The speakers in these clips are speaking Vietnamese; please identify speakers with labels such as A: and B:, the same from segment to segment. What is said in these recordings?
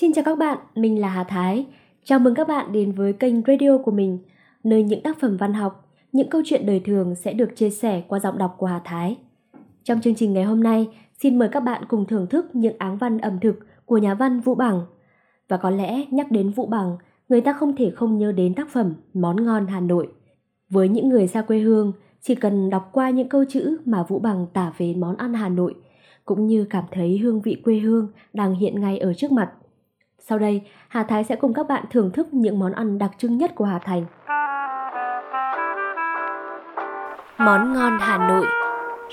A: Xin chào các bạn, mình là Hà Thái. Chào mừng các bạn đến với kênh radio của mình, nơi những tác phẩm văn học, những câu chuyện đời thường sẽ được chia sẻ qua giọng đọc của Hà Thái. Trong chương trình ngày hôm nay, xin mời các bạn cùng thưởng thức những áng văn ẩm thực của nhà văn Vũ Bằng. Và có lẽ nhắc đến Vũ Bằng, người ta không thể không nhớ đến tác phẩm Món ngon Hà Nội. Với những người xa quê hương, chỉ cần đọc qua những câu chữ mà Vũ Bằng tả về món ăn Hà Nội, cũng như cảm thấy hương vị quê hương đang hiện ngay ở trước mặt – sau đây, Hà Thái sẽ cùng các bạn thưởng thức những món ăn đặc trưng nhất của Hà Thành.
B: Món ngon Hà Nội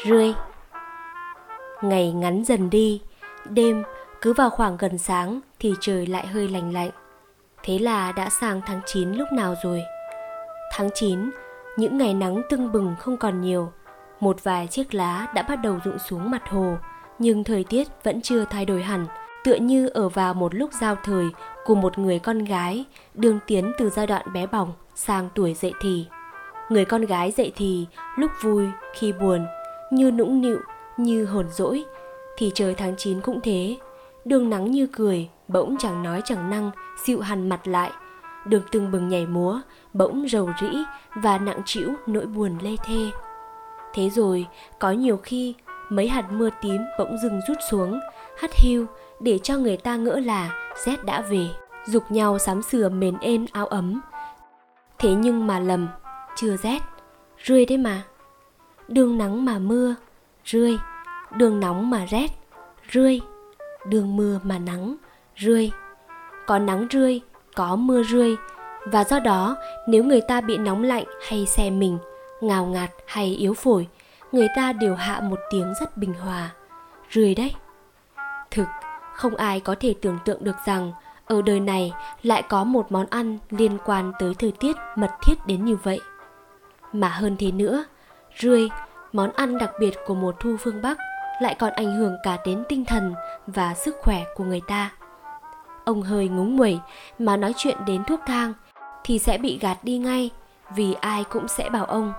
B: Rươi Ngày ngắn dần đi, đêm cứ vào khoảng gần sáng thì trời lại hơi lạnh lạnh. Thế là đã sang tháng 9 lúc nào rồi? Tháng 9, những ngày nắng tưng bừng không còn nhiều. Một vài chiếc lá đã bắt đầu rụng xuống mặt hồ, nhưng thời tiết vẫn chưa thay đổi hẳn – tựa như ở vào một lúc giao thời của một người con gái đường tiến từ giai đoạn bé bỏng sang tuổi dậy thì. Người con gái dậy thì lúc vui, khi buồn, như nũng nịu, như hồn dỗi, thì trời tháng 9 cũng thế. Đường nắng như cười, bỗng chẳng nói chẳng năng, dịu hằn mặt lại. Đường từng bừng nhảy múa, bỗng rầu rĩ và nặng trĩu nỗi buồn lê thê. Thế rồi, có nhiều khi mấy hạt mưa tím bỗng dừng rút xuống, hắt hiu để cho người ta ngỡ là rét đã về dục nhau sắm sửa mền êm áo ấm. Thế nhưng mà lầm, chưa rét rươi đấy mà. Đường nắng mà mưa, rươi. Đường nóng mà rét, rươi. Đường mưa mà nắng, rươi. Có nắng rươi, có mưa rươi. Và do đó, nếu người ta bị nóng lạnh hay xe mình, ngào ngạt hay yếu phổi, người ta đều hạ một tiếng rất bình hòa. Rươi đấy không ai có thể tưởng tượng được rằng ở đời này lại có một món ăn liên quan tới thời tiết mật thiết đến như vậy. Mà hơn thế nữa, rươi, món ăn đặc biệt của mùa thu phương Bắc lại còn ảnh hưởng cả đến tinh thần và sức khỏe của người ta. Ông hơi ngúng nguẩy mà nói chuyện đến thuốc thang thì sẽ bị gạt đi ngay vì ai cũng sẽ bảo ông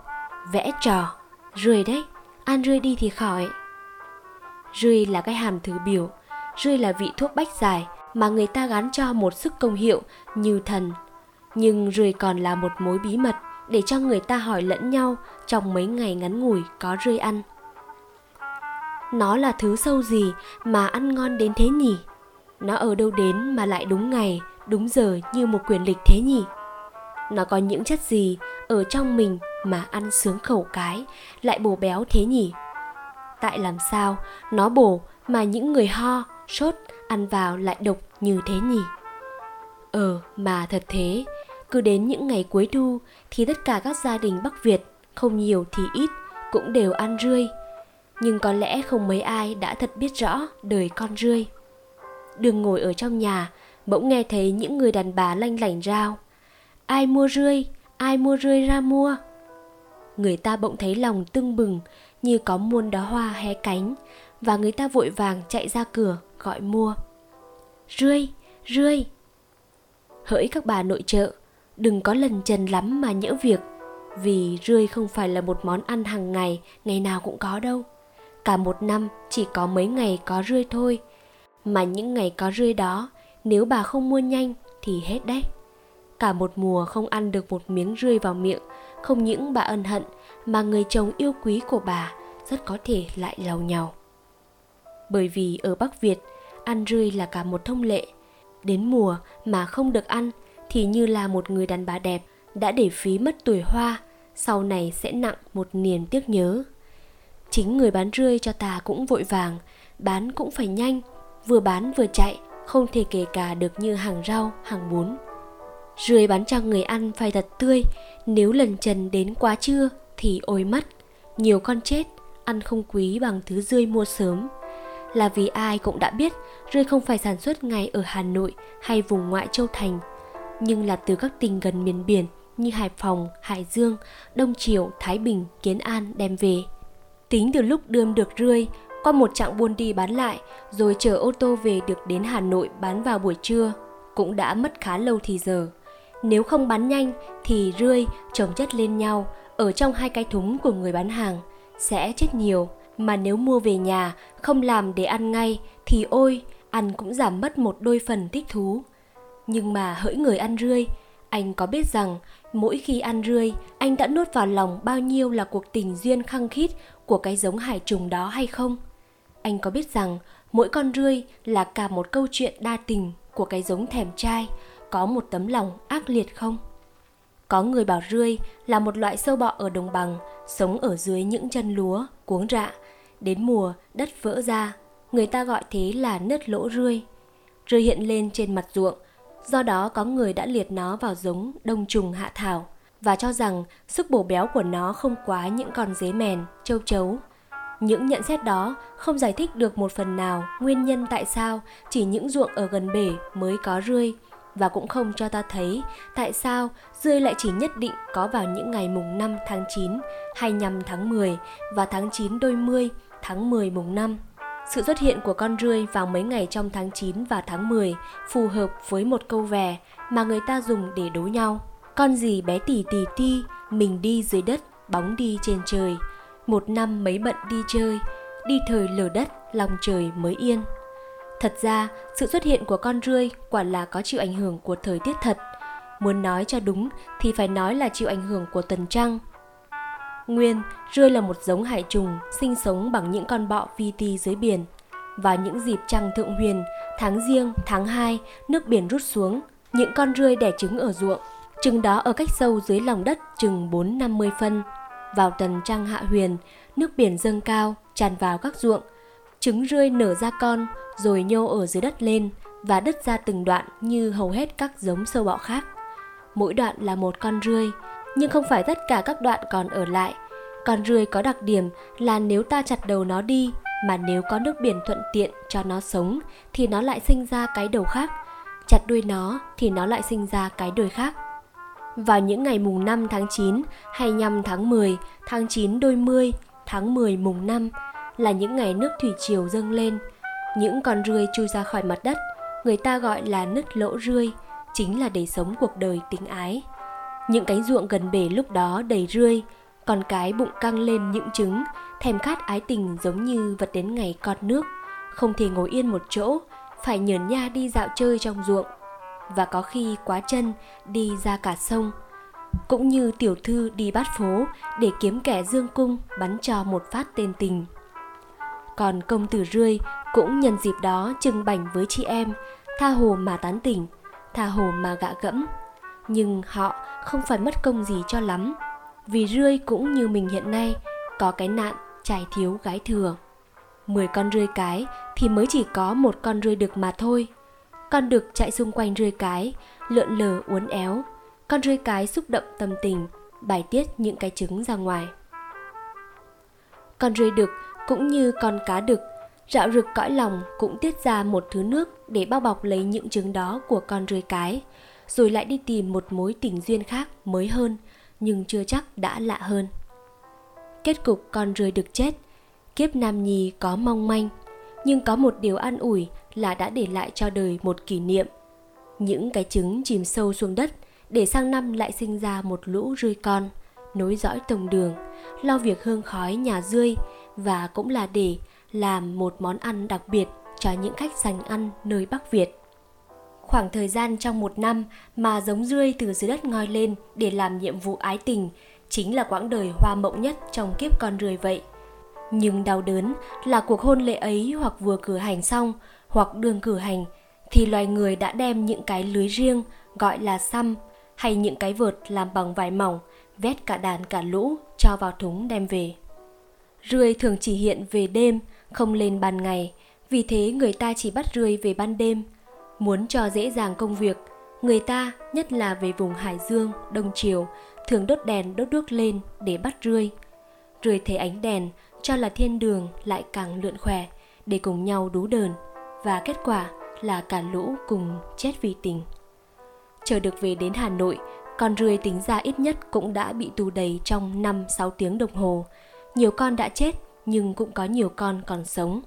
B: vẽ trò, rươi đấy, ăn rươi đi thì khỏi. Rươi là cái hàm thứ biểu rươi là vị thuốc bách giải mà người ta gắn cho một sức công hiệu như thần. Nhưng rươi còn là một mối bí mật để cho người ta hỏi lẫn nhau trong mấy ngày ngắn ngủi có rươi ăn. Nó là thứ sâu gì mà ăn ngon đến thế nhỉ? Nó ở đâu đến mà lại đúng ngày, đúng giờ như một quyền lịch thế nhỉ? Nó có những chất gì ở trong mình mà ăn sướng khẩu cái lại bổ béo thế nhỉ? Tại làm sao nó bổ mà những người ho sốt, ăn vào lại độc như thế nhỉ? Ờ mà thật thế. Cứ đến những ngày cuối thu thì tất cả các gia đình bắc việt, không nhiều thì ít, cũng đều ăn rươi. Nhưng có lẽ không mấy ai đã thật biết rõ đời con rươi. Đường ngồi ở trong nhà, bỗng nghe thấy những người đàn bà lanh lảnh rao. Ai mua rươi? Ai mua rươi ra mua? Người ta bỗng thấy lòng tưng bừng, như có muôn đóa hoa hé cánh, và người ta vội vàng chạy ra cửa gọi mua. Rươi rươi. Hỡi các bà nội trợ, đừng có lần trần lắm mà nhỡ việc, vì rươi không phải là một món ăn hàng ngày ngày nào cũng có đâu. Cả một năm chỉ có mấy ngày có rươi thôi, mà những ngày có rươi đó, nếu bà không mua nhanh thì hết đấy. Cả một mùa không ăn được một miếng rươi vào miệng, không những bà ân hận, mà người chồng yêu quý của bà rất có thể lại lầu nhau bởi vì ở bắc việt ăn rươi là cả một thông lệ. Đến mùa mà không được ăn, thì như là một người đàn bà đẹp đã để phí mất tuổi hoa, sau này sẽ nặng một niềm tiếc nhớ. Chính người bán rươi cho ta cũng vội vàng, bán cũng phải nhanh, vừa bán vừa chạy, không thể kể cả được như hàng rau, hàng bún. Rươi bán cho người ăn phải thật tươi, nếu lần trần đến quá trưa thì ôi mất nhiều con chết, ăn không quý bằng thứ rươi mua sớm là vì ai cũng đã biết rươi không phải sản xuất ngay ở Hà Nội hay vùng ngoại châu thành, nhưng là từ các tỉnh gần miền biển như Hải Phòng, Hải Dương, Đông Triều, Thái Bình, Kiến An đem về. Tính từ lúc đươm được rươi, qua một chặng buôn đi bán lại, rồi chở ô tô về được đến Hà Nội bán vào buổi trưa, cũng đã mất khá lâu thì giờ. Nếu không bán nhanh thì rươi chồng chất lên nhau ở trong hai cái thúng của người bán hàng sẽ chết nhiều mà nếu mua về nhà không làm để ăn ngay thì ôi ăn cũng giảm mất một đôi phần thích thú. Nhưng mà hỡi người ăn rươi, anh có biết rằng mỗi khi ăn rươi, anh đã nuốt vào lòng bao nhiêu là cuộc tình duyên khăng khít của cái giống hải trùng đó hay không? Anh có biết rằng mỗi con rươi là cả một câu chuyện đa tình của cái giống thèm trai, có một tấm lòng ác liệt không? Có người bảo rươi là một loại sâu bọ ở đồng bằng, sống ở dưới những chân lúa, cuống rạ. Đến mùa, đất vỡ ra, người ta gọi thế là nứt lỗ rươi. Rươi hiện lên trên mặt ruộng, do đó có người đã liệt nó vào giống đông trùng hạ thảo và cho rằng sức bổ béo của nó không quá những con dế mèn, châu chấu. Những nhận xét đó không giải thích được một phần nào nguyên nhân tại sao chỉ những ruộng ở gần bể mới có rươi và cũng không cho ta thấy tại sao rươi lại chỉ nhất định có vào những ngày mùng 5 tháng 9, 25 tháng 10 và tháng 9 đôi mươi, tháng 10 mùng 5. Sự xuất hiện của con rươi vào mấy ngày trong tháng 9 và tháng 10 phù hợp với một câu vè mà người ta dùng để đố nhau. Con gì bé tỉ tỉ ti, mình đi dưới đất, bóng đi trên trời. Một năm mấy bận đi chơi, đi thời lở đất, lòng trời mới yên. Thật ra, sự xuất hiện của con rươi quả là có chịu ảnh hưởng của thời tiết thật. Muốn nói cho đúng thì phải nói là chịu ảnh hưởng của tần trăng. Nguyên, rươi là một giống hải trùng sinh sống bằng những con bọ vi ti dưới biển. và những dịp trăng thượng huyền, tháng riêng, tháng 2, nước biển rút xuống, những con rươi đẻ trứng ở ruộng. Trứng đó ở cách sâu dưới lòng đất chừng 4-50 phân. Vào tần trăng hạ huyền, nước biển dâng cao, tràn vào các ruộng. Trứng rươi nở ra con, rồi nhô ở dưới đất lên và đứt ra từng đoạn như hầu hết các giống sâu bọ khác. Mỗi đoạn là một con rươi, nhưng không phải tất cả các đoạn còn ở lại. Con rươi có đặc điểm là nếu ta chặt đầu nó đi, mà nếu có nước biển thuận tiện cho nó sống thì nó lại sinh ra cái đầu khác. Chặt đuôi nó thì nó lại sinh ra cái đuôi khác. Vào những ngày mùng 5 tháng 9, 25 tháng 10, tháng 9 đôi mươi, tháng 10 mùng 5 là những ngày nước thủy triều dâng lên – những con rươi chui ra khỏi mặt đất, người ta gọi là nứt lỗ rươi, chính là để sống cuộc đời tình ái. Những cánh ruộng gần bể lúc đó đầy rươi, con cái bụng căng lên những trứng, thèm khát ái tình giống như vật đến ngày con nước, không thể ngồi yên một chỗ, phải nhờn nha đi dạo chơi trong ruộng, và có khi quá chân đi ra cả sông. Cũng như tiểu thư đi bát phố để kiếm kẻ dương cung bắn cho một phát tên tình. Còn công tử rươi cũng nhân dịp đó trưng bành với chị em, tha hồ mà tán tỉnh, tha hồ mà gạ gẫm. Nhưng họ không phải mất công gì cho lắm, vì rươi cũng như mình hiện nay, có cái nạn trai thiếu gái thừa. Mười con rươi cái thì mới chỉ có một con rươi đực mà thôi. Con đực chạy xung quanh rươi cái, lượn lờ uốn éo. Con rươi cái xúc động tâm tình, bài tiết những cái trứng ra ngoài. Con rươi đực cũng như con cá đực Rạo rực cõi lòng cũng tiết ra một thứ nước để bao bọc lấy những trứng đó của con rươi cái, rồi lại đi tìm một mối tình duyên khác mới hơn, nhưng chưa chắc đã lạ hơn. Kết cục con rươi được chết, kiếp nam nhi có mong manh, nhưng có một điều an ủi là đã để lại cho đời một kỷ niệm. Những cái trứng chìm sâu xuống đất để sang năm lại sinh ra một lũ rươi con, nối dõi tông đường, lo việc hương khói nhà rươi và cũng là để làm một món ăn đặc biệt cho những khách dành ăn nơi Bắc Việt. Khoảng thời gian trong một năm mà giống rươi từ dưới đất ngoi lên để làm nhiệm vụ ái tình chính là quãng đời hoa mộng nhất trong kiếp con rươi vậy. Nhưng đau đớn là cuộc hôn lễ ấy hoặc vừa cử hành xong hoặc đường cử hành thì loài người đã đem những cái lưới riêng gọi là xăm hay những cái vợt làm bằng vải mỏng, vét cả đàn cả lũ cho vào thúng đem về. Rươi thường chỉ hiện về đêm không lên ban ngày, vì thế người ta chỉ bắt rươi về ban đêm. Muốn cho dễ dàng công việc, người ta, nhất là về vùng Hải Dương, Đông Triều, thường đốt đèn đốt đuốc lên để bắt rươi. Rươi thấy ánh đèn, cho là thiên đường lại càng lượn khỏe để cùng nhau đú đờn và kết quả là cả lũ cùng chết vì tình. Chờ được về đến Hà Nội, con rươi tính ra ít nhất cũng đã bị tù đầy trong 5-6 tiếng đồng hồ. Nhiều con đã chết nhưng cũng có nhiều con còn sống.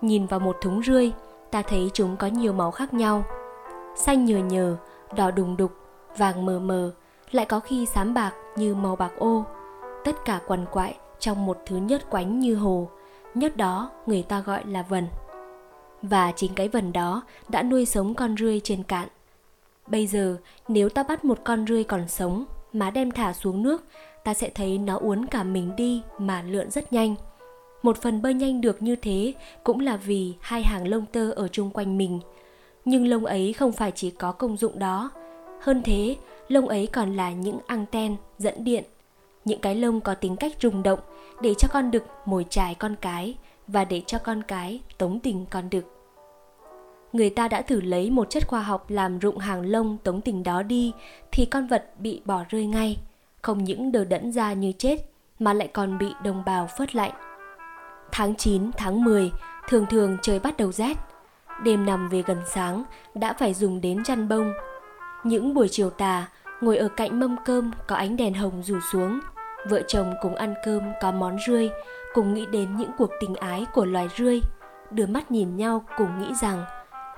B: Nhìn vào một thúng rươi, ta thấy chúng có nhiều màu khác nhau. Xanh nhờ nhờ, đỏ đùng đục, vàng mờ mờ, lại có khi xám bạc như màu bạc ô. Tất cả quằn quại trong một thứ nhất quánh như hồ, nhất đó người ta gọi là vần. và chính cái vần đó đã nuôi sống con rươi trên cạn. Bây giờ, nếu ta bắt một con rươi còn sống mà đem thả xuống nước, ta sẽ thấy nó uốn cả mình đi mà lượn rất nhanh. Một phần bơi nhanh được như thế cũng là vì hai hàng lông tơ ở chung quanh mình. Nhưng lông ấy không phải chỉ có công dụng đó. Hơn thế, lông ấy còn là những anten dẫn điện. Những cái lông có tính cách rung động để cho con đực mồi chài con cái và để cho con cái tống tình con đực người ta đã thử lấy một chất khoa học làm rụng hàng lông tống tình đó đi thì con vật bị bỏ rơi ngay không những đờ đẫn ra như chết mà lại còn bị đồng bào phớt lạnh. Tháng 9, tháng 10 thường thường trời bắt đầu rét. Đêm nằm về gần sáng đã phải dùng đến chăn bông. Những buổi chiều tà ngồi ở cạnh mâm cơm có ánh đèn hồng rủ xuống. Vợ chồng cùng ăn cơm có món rươi cùng nghĩ đến những cuộc tình ái của loài rươi. Đưa mắt nhìn nhau cùng nghĩ rằng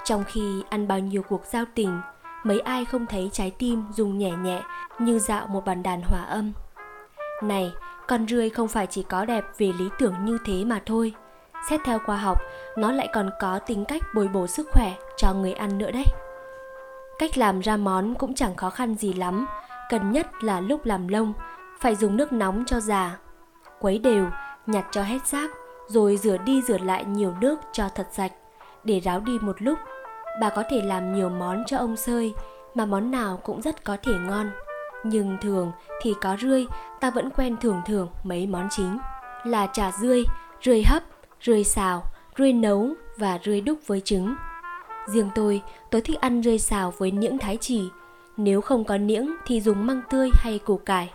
B: trong khi ăn bao nhiêu cuộc giao tình mấy ai không thấy trái tim dùng nhẹ nhẹ như dạo một bàn đàn hòa âm. Này, con rươi không phải chỉ có đẹp về lý tưởng như thế mà thôi. Xét theo khoa học, nó lại còn có tính cách bồi bổ sức khỏe cho người ăn nữa đấy. Cách làm ra món cũng chẳng khó khăn gì lắm. Cần nhất là lúc làm lông, phải dùng nước nóng cho già. Quấy đều, nhặt cho hết rác rồi rửa đi rửa lại nhiều nước cho thật sạch, để ráo đi một lúc bà có thể làm nhiều món cho ông sơi, mà món nào cũng rất có thể ngon. Nhưng thường thì có rươi, ta vẫn quen thường thường mấy món chính. Là chả rươi rươi hấp, rươi xào, rươi nấu và rươi đúc với trứng. Riêng tôi tôi thích ăn rươi xào với niễng thái chỉ. Nếu không có niễng thì dùng măng tươi hay củ cải.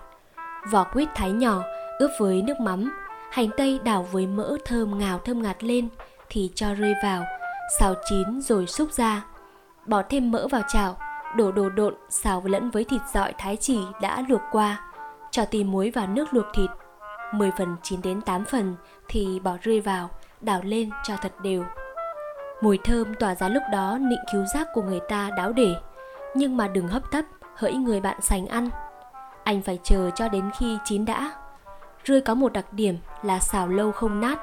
B: Vỏ quýt thái nhỏ, ướp với nước mắm. Hành tây đảo với mỡ thơm ngào thơm ngạt lên thì cho rươi vào xào chín rồi xúc ra. Bỏ thêm mỡ vào chảo, đổ đồ độn, xào lẫn với thịt dọi thái chỉ đã luộc qua, cho tí muối vào nước luộc thịt. 10 phần chín đến 8 phần thì bỏ rươi vào, đảo lên cho thật đều. Mùi thơm tỏa ra lúc đó nịnh cứu giác của người ta đáo để. Nhưng mà đừng hấp tấp, hỡi người bạn sành ăn. Anh phải chờ cho đến khi chín đã. Rươi có một đặc điểm là xào lâu không nát,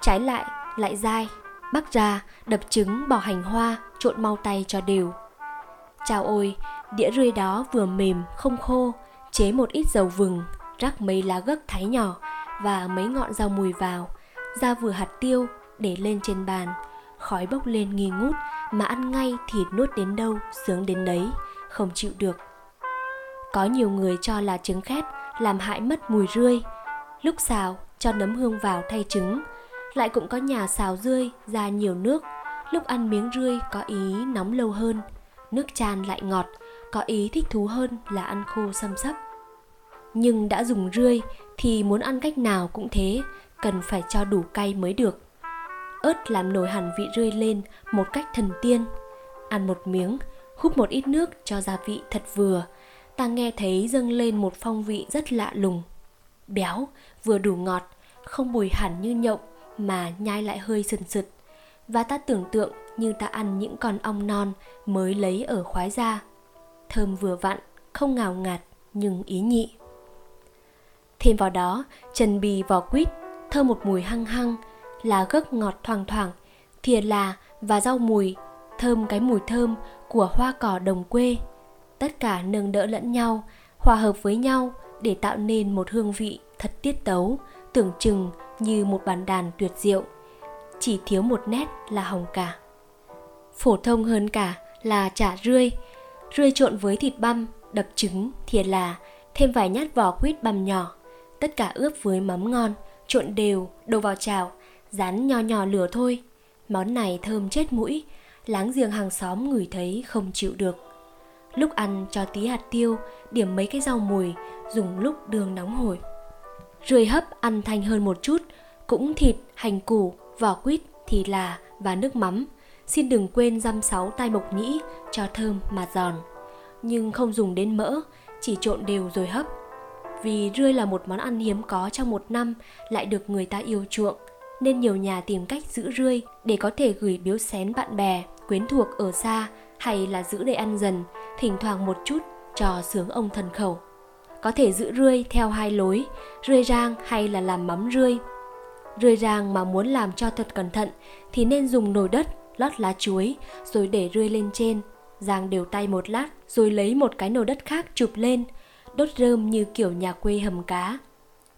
B: trái lại lại dai bắc ra đập trứng bỏ hành hoa, trộn mau tay cho đều. Chào ôi, đĩa rươi đó vừa mềm, không khô, chế một ít dầu vừng, rắc mấy lá gấc thái nhỏ và mấy ngọn rau mùi vào. Ra vừa hạt tiêu, để lên trên bàn. Khói bốc lên nghi ngút, mà ăn ngay thì nuốt đến đâu, sướng đến đấy, không chịu được. Có nhiều người cho là trứng khét, làm hại mất mùi rươi. Lúc xào, cho nấm hương vào thay trứng lại cũng có nhà xào rươi, ra nhiều nước. Lúc ăn miếng rươi có ý nóng lâu hơn, nước chan lại ngọt, có ý thích thú hơn là ăn khô xâm sấp nhưng đã dùng rươi thì muốn ăn cách nào cũng thế, cần phải cho đủ cay mới được. Ớt làm nổi hẳn vị rươi lên một cách thần tiên. Ăn một miếng, húp một ít nước cho gia vị thật vừa. Ta nghe thấy dâng lên một phong vị rất lạ lùng. Béo, vừa đủ ngọt, không bùi hẳn như nhộng mà nhai lại hơi sần sật. Và ta tưởng tượng như ta ăn những con ong non mới lấy ở khoái ra thơm vừa vặn, không ngào ngạt, nhưng ý nhị. Thêm vào đó trần bì vỏ quýt, thơm một mùi hăng hăng, là gấc ngọt thoang thoảng, thìa là và rau mùi, thơm cái mùi thơm của hoa cỏ đồng quê. Tất cả nâng đỡ lẫn nhau, hòa hợp với nhau để tạo nên một hương vị thật tiết tấu, tưởng chừng như một bản đàn tuyệt diệu. Chỉ thiếu một nét là hồng cả. Phổ thông hơn cả là chả rươi. Rươi trộn với thịt băm, đập trứng thìa là thêm vài nhát vỏ quýt băm nhỏ. Tất cả ướp với mắm ngon, trộn đều, đổ vào chảo, rán nho nhỏ lửa thôi. Món này thơm chết mũi, láng giềng hàng xóm ngửi thấy không chịu được. Lúc ăn cho tí hạt tiêu, điểm mấy cái rau mùi, dùng lúc đường nóng hổi rươi hấp ăn thanh hơn một chút, cũng thịt, hành củ, vỏ quýt, thì là và nước mắm. Xin đừng quên răm sáu tai mộc nhĩ cho thơm mà giòn. Nhưng không dùng đến mỡ, chỉ trộn đều rồi hấp. Vì rươi là một món ăn hiếm có trong một năm, lại được người ta yêu chuộng, nên nhiều nhà tìm cách giữ rươi để có thể gửi biếu xén bạn bè, quyến thuộc ở xa, hay là giữ để ăn dần, thỉnh thoảng một chút cho sướng ông thần khẩu có thể giữ rươi theo hai lối rươi rang hay là làm mắm rươi rươi rang mà muốn làm cho thật cẩn thận thì nên dùng nồi đất lót lá chuối, rồi để rươi lên trên. rang đều tay một lát, rồi lấy một cái nồi đất khác chụp lên, đốt rơm như kiểu nhà quê hầm cá.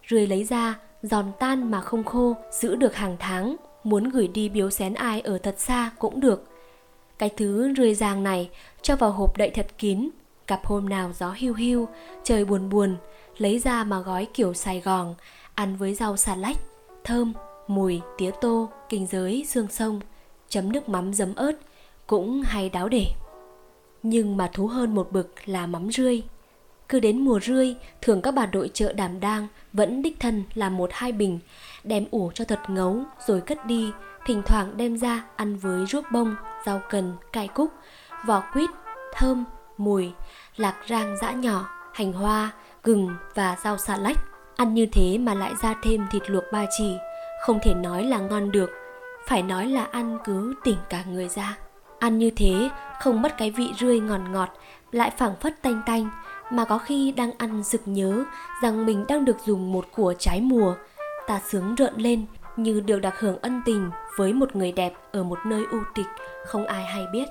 B: Rươi lấy ra, giòn tan mà không khô, giữ được hàng tháng, muốn gửi đi biếu xén ai ở thật xa cũng được. Cái thứ rươi rang này cho vào hộp đậy thật kín, cặp hôm nào gió hiu hiu, trời buồn buồn, lấy ra mà gói kiểu Sài Gòn, ăn với rau xà lách, thơm, mùi, tía tô, kinh giới, xương sông, chấm nước mắm giấm ớt, cũng hay đáo để. Nhưng mà thú hơn một bực là mắm rươi. Cứ đến mùa rươi, thường các bà đội chợ đảm đang vẫn đích thân làm một hai bình, đem ủ cho thật ngấu rồi cất đi, thỉnh thoảng đem ra ăn với ruốc bông, rau cần, cải cúc, vỏ quýt, thơm, mùi, lạc rang giã nhỏ, hành hoa, gừng và rau xà lách. Ăn như thế mà lại ra thêm thịt luộc ba chỉ, không thể nói là ngon được, phải nói là ăn cứ tỉnh cả người ra. Ăn như thế không mất cái vị rươi ngọt ngọt, lại phảng phất tanh tanh, mà có khi đang ăn sực nhớ rằng mình đang được dùng một của trái mùa. Ta sướng rợn lên như được đặc hưởng ân tình với một người đẹp ở một nơi u tịch không ai hay biết.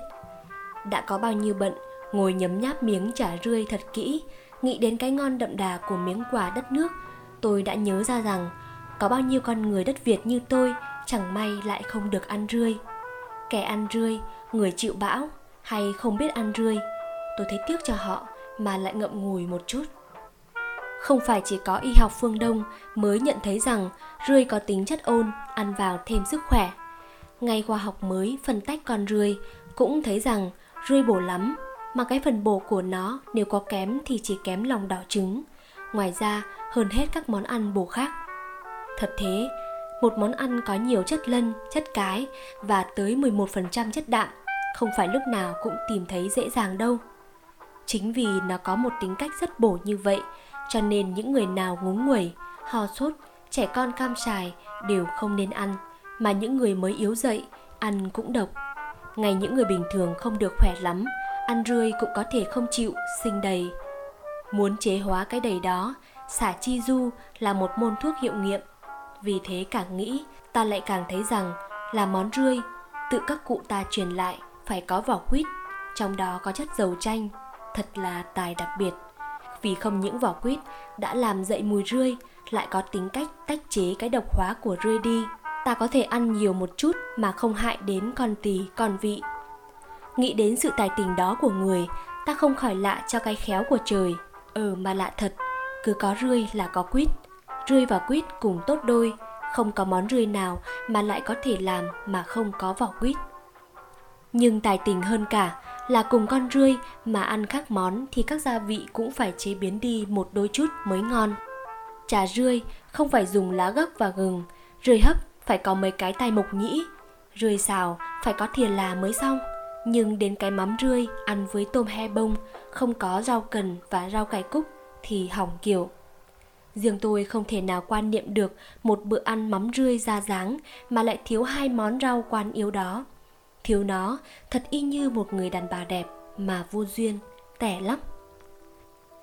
B: Đã có bao nhiêu bận, ngồi nhấm nháp miếng chả rươi thật kỹ, nghĩ đến cái ngon đậm đà của miếng quà đất nước, tôi đã nhớ ra rằng có bao nhiêu con người đất Việt như tôi chẳng may lại không được ăn rươi. Kẻ ăn rươi, người chịu bão hay không biết ăn rươi, tôi thấy tiếc cho họ mà lại ngậm ngùi một chút. Không phải chỉ có y học phương Đông mới nhận thấy rằng rươi có tính chất ôn, ăn vào thêm sức khỏe. Ngay khoa học mới phân tách con rươi cũng thấy rằng rươi bổ lắm, mà cái phần bổ của nó nếu có kém thì chỉ kém lòng đỏ trứng. Ngoài ra, hơn hết các món ăn bổ khác. Thật thế, một món ăn có nhiều chất lân, chất cái và tới 11% chất đạm không phải lúc nào cũng tìm thấy dễ dàng đâu. Chính vì nó có một tính cách rất bổ như vậy, cho nên những người nào ngúng nguẩy, ho sốt, trẻ con cam sài đều không nên ăn, mà những người mới yếu dậy ăn cũng độc. Ngay những người bình thường không được khỏe lắm, ăn rươi cũng có thể không chịu, sinh đầy. Muốn chế hóa cái đầy đó, xả chi du là một môn thuốc hiệu nghiệm. Vì thế càng nghĩ, ta lại càng thấy rằng là món rươi, tự các cụ ta truyền lại phải có vỏ quýt, trong đó có chất dầu chanh, thật là tài đặc biệt. Vì không những vỏ quýt đã làm dậy mùi rươi, lại có tính cách tách chế cái độc hóa của rươi đi. Ta có thể ăn nhiều một chút mà không hại đến con tỳ, con vị. Nghĩ đến sự tài tình đó của người, ta không khỏi lạ cho cái khéo của trời. Ờ mà lạ thật, cứ có rươi là có quýt. Rươi và quýt cùng tốt đôi, không có món rươi nào mà lại có thể làm mà không có vỏ quýt. Nhưng tài tình hơn cả là cùng con rươi mà ăn các món thì các gia vị cũng phải chế biến đi một đôi chút mới ngon. Trà rươi không phải dùng lá gấc và gừng, rươi hấp phải có mấy cái tay mộc nhĩ, rươi xào phải có thìa là mới xong. Nhưng đến cái mắm rươi ăn với tôm he bông, không có rau cần và rau cải cúc thì hỏng kiểu. Riêng tôi không thể nào quan niệm được một bữa ăn mắm rươi ra dáng mà lại thiếu hai món rau quan yếu đó. Thiếu nó thật y như một người đàn bà đẹp mà vô duyên, tẻ lắm.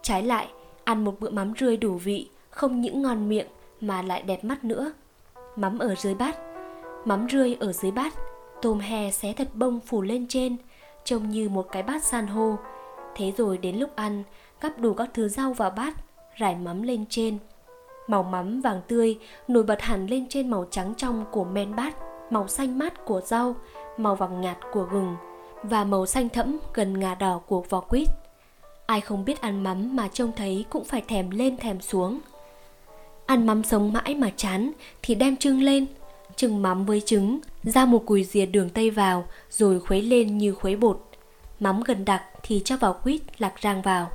B: Trái lại, ăn một bữa mắm rươi đủ vị, không những ngon miệng mà lại đẹp mắt nữa. Mắm ở dưới bát, mắm rươi ở dưới bát, tôm hè xé thật bông phủ lên trên, trông như một cái bát san hô. Thế rồi đến lúc ăn, gắp đủ các thứ rau vào bát, rải mắm lên trên. Màu mắm vàng tươi nổi bật hẳn lên trên màu trắng trong của men bát, màu xanh mát của rau, màu vàng nhạt của gừng và màu xanh thẫm gần ngà đỏ của vỏ quýt. Ai không biết ăn mắm mà trông thấy cũng phải thèm lên thèm xuống. Ăn mắm sống mãi mà chán thì đem trưng lên, trưng mắm với trứng, ra một cùi dìa đường tây vào rồi khuấy lên như khuấy bột. Mắm gần đặc thì cho vào quýt lạc rang vào.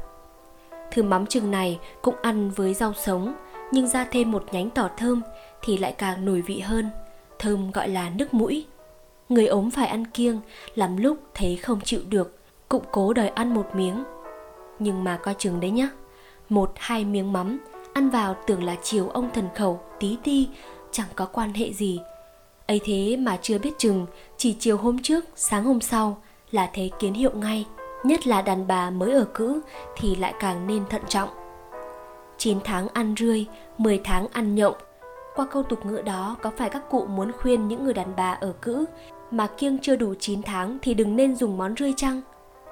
B: Thứ mắm chừng này cũng ăn với rau sống, nhưng ra thêm một nhánh tỏi thơm thì lại càng nổi vị hơn. Thơm gọi là nước mũi. Người ốm phải ăn kiêng, làm lúc thấy không chịu được, cũng cố đòi ăn một miếng. Nhưng mà coi chừng đấy nhá, một hai miếng mắm, ăn vào tưởng là chiều ông thần khẩu tí ti, chẳng có quan hệ gì ấy thế mà chưa biết chừng, chỉ chiều hôm trước, sáng hôm sau là thấy kiến hiệu ngay, nhất là đàn bà mới ở cữ thì lại càng nên thận trọng. 9 tháng ăn rươi, 10 tháng ăn nhộng. Qua câu tục ngữ đó có phải các cụ muốn khuyên những người đàn bà ở cữ mà kiêng chưa đủ 9 tháng thì đừng nên dùng món rươi chăng?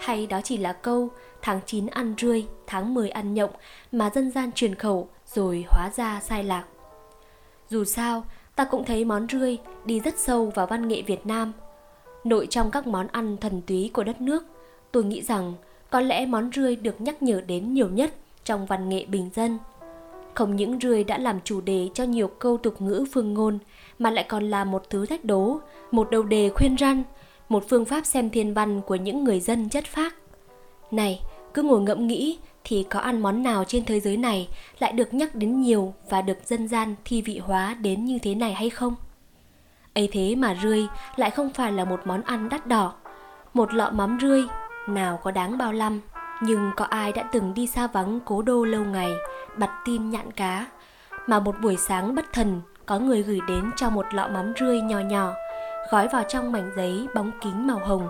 B: Hay đó chỉ là câu tháng 9 ăn rươi, tháng 10 ăn nhộng mà dân gian truyền khẩu rồi hóa ra sai lạc. Dù sao, ta cũng thấy món rươi đi rất sâu vào văn nghệ Việt Nam. Nội trong các món ăn thần túy của đất nước, tôi nghĩ rằng có lẽ món rươi được nhắc nhở đến nhiều nhất trong văn nghệ bình dân. Không những rươi đã làm chủ đề cho nhiều câu tục ngữ phương ngôn mà lại còn là một thứ thách đố, một đầu đề khuyên răn, một phương pháp xem thiên văn của những người dân chất phác. Này, cứ ngồi ngẫm nghĩ thì có ăn món nào trên thế giới này lại được nhắc đến nhiều và được dân gian thi vị hóa đến như thế này hay không? ấy thế mà rươi lại không phải là một món ăn đắt đỏ. Một lọ mắm rươi nào có đáng bao lăm, nhưng có ai đã từng đi xa vắng cố đô lâu ngày, bặt tin nhạn cá, mà một buổi sáng bất thần có người gửi đến cho một lọ mắm rươi nhỏ nhỏ, gói vào trong mảnh giấy bóng kính màu hồng,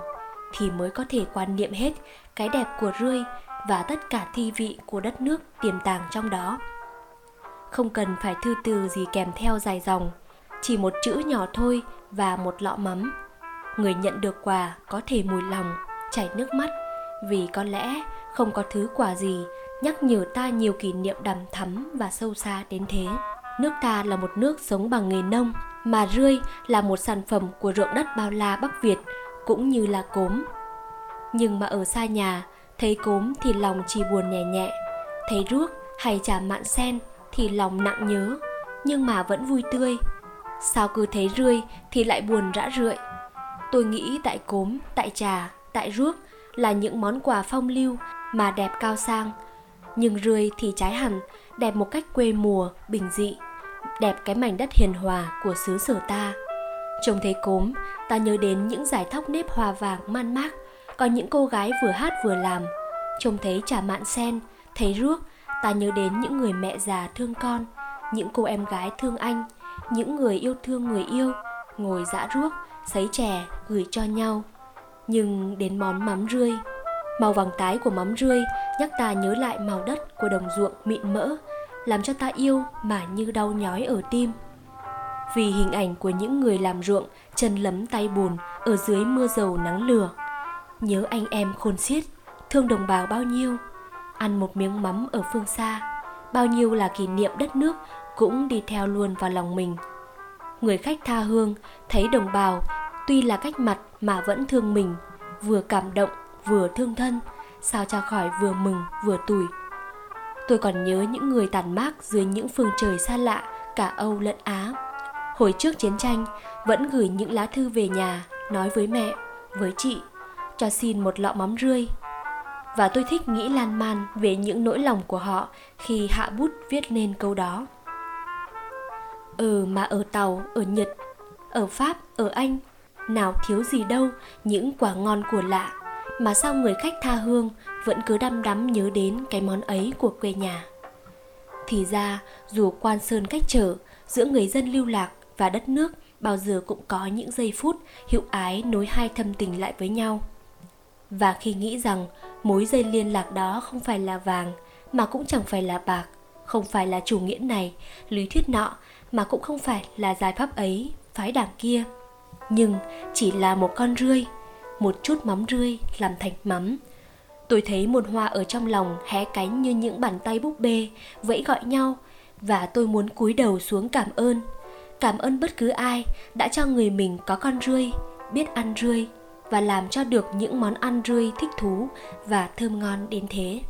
B: thì mới có thể quan niệm hết cái đẹp của rươi và tất cả thi vị của đất nước tiềm tàng trong đó. Không cần phải thư từ gì kèm theo dài dòng, chỉ một chữ nhỏ thôi và một lọ mắm. Người nhận được quà có thể mùi lòng, chảy nước mắt vì có lẽ không có thứ quà gì nhắc nhở ta nhiều kỷ niệm đầm thắm và sâu xa đến thế. Nước ta là một nước sống bằng nghề nông, mà rươi là một sản phẩm của ruộng đất bao la Bắc Việt cũng như là cốm. Nhưng mà ở xa nhà, thấy cốm thì lòng chỉ buồn nhẹ nhẹ, thấy ruốc hay trà mạn sen thì lòng nặng nhớ, nhưng mà vẫn vui tươi. Sao cứ thấy rươi thì lại buồn rã rượi. Tôi nghĩ tại cốm, tại trà, tại ruốc là những món quà phong lưu mà đẹp cao sang. Nhưng rươi thì trái hẳn, đẹp một cách quê mùa, bình dị, đẹp cái mảnh đất hiền hòa của xứ sở ta. Trông thấy cốm, ta nhớ đến những giải thóc nếp hoa vàng man mác, có những cô gái vừa hát vừa làm. Trông thấy trà mạn sen, thấy ruốc, ta nhớ đến những người mẹ già thương con, những cô em gái thương anh, những người yêu thương người yêu, ngồi dã ruốc, sấy chè, gửi cho nhau. Nhưng đến món mắm rươi, màu vàng tái của mắm rươi nhắc ta nhớ lại màu đất của đồng ruộng mịn mỡ, làm cho ta yêu mà như đau nhói ở tim. Vì hình ảnh của những người làm ruộng chân lấm tay bùn ở dưới mưa dầu nắng lửa. Nhớ anh em khôn xiết, thương đồng bào bao nhiêu, ăn một miếng mắm ở phương xa, bao nhiêu là kỷ niệm đất nước cũng đi theo luôn vào lòng mình. Người khách tha hương thấy đồng bào tuy là cách mặt mà vẫn thương mình, vừa cảm động vừa thương thân, sao cho khỏi vừa mừng vừa tủi. Tôi còn nhớ những người tàn mác dưới những phương trời xa lạ cả Âu lẫn Á. Hồi trước chiến tranh, vẫn gửi những lá thư về nhà nói với mẹ, với chị, cho xin một lọ mắm rươi. Và tôi thích nghĩ lan man về những nỗi lòng của họ khi hạ bút viết nên câu đó. Ừ mà ở Tàu, ở Nhật, ở Pháp, ở Anh, nào thiếu gì đâu những quả ngon của lạ mà sao người khách tha hương vẫn cứ đăm đắm nhớ đến cái món ấy của quê nhà. Thì ra, dù quan sơn cách trở, giữa người dân lưu lạc và đất nước bao giờ cũng có những giây phút hiệu ái nối hai thâm tình lại với nhau. Và khi nghĩ rằng mối dây liên lạc đó không phải là vàng, mà cũng chẳng phải là bạc, không phải là chủ nghĩa này, lý thuyết nọ, mà cũng không phải là giải pháp ấy, phái đảng kia. Nhưng chỉ là một con rươi, một chút mắm rươi làm thành mắm, Tôi thấy một hoa ở trong lòng hé cánh như những bàn tay búp bê, vẫy gọi nhau và tôi muốn cúi đầu xuống cảm ơn. Cảm ơn bất cứ ai đã cho người mình có con rươi, biết ăn rươi và làm cho được những món ăn rươi thích thú và thơm ngon đến thế.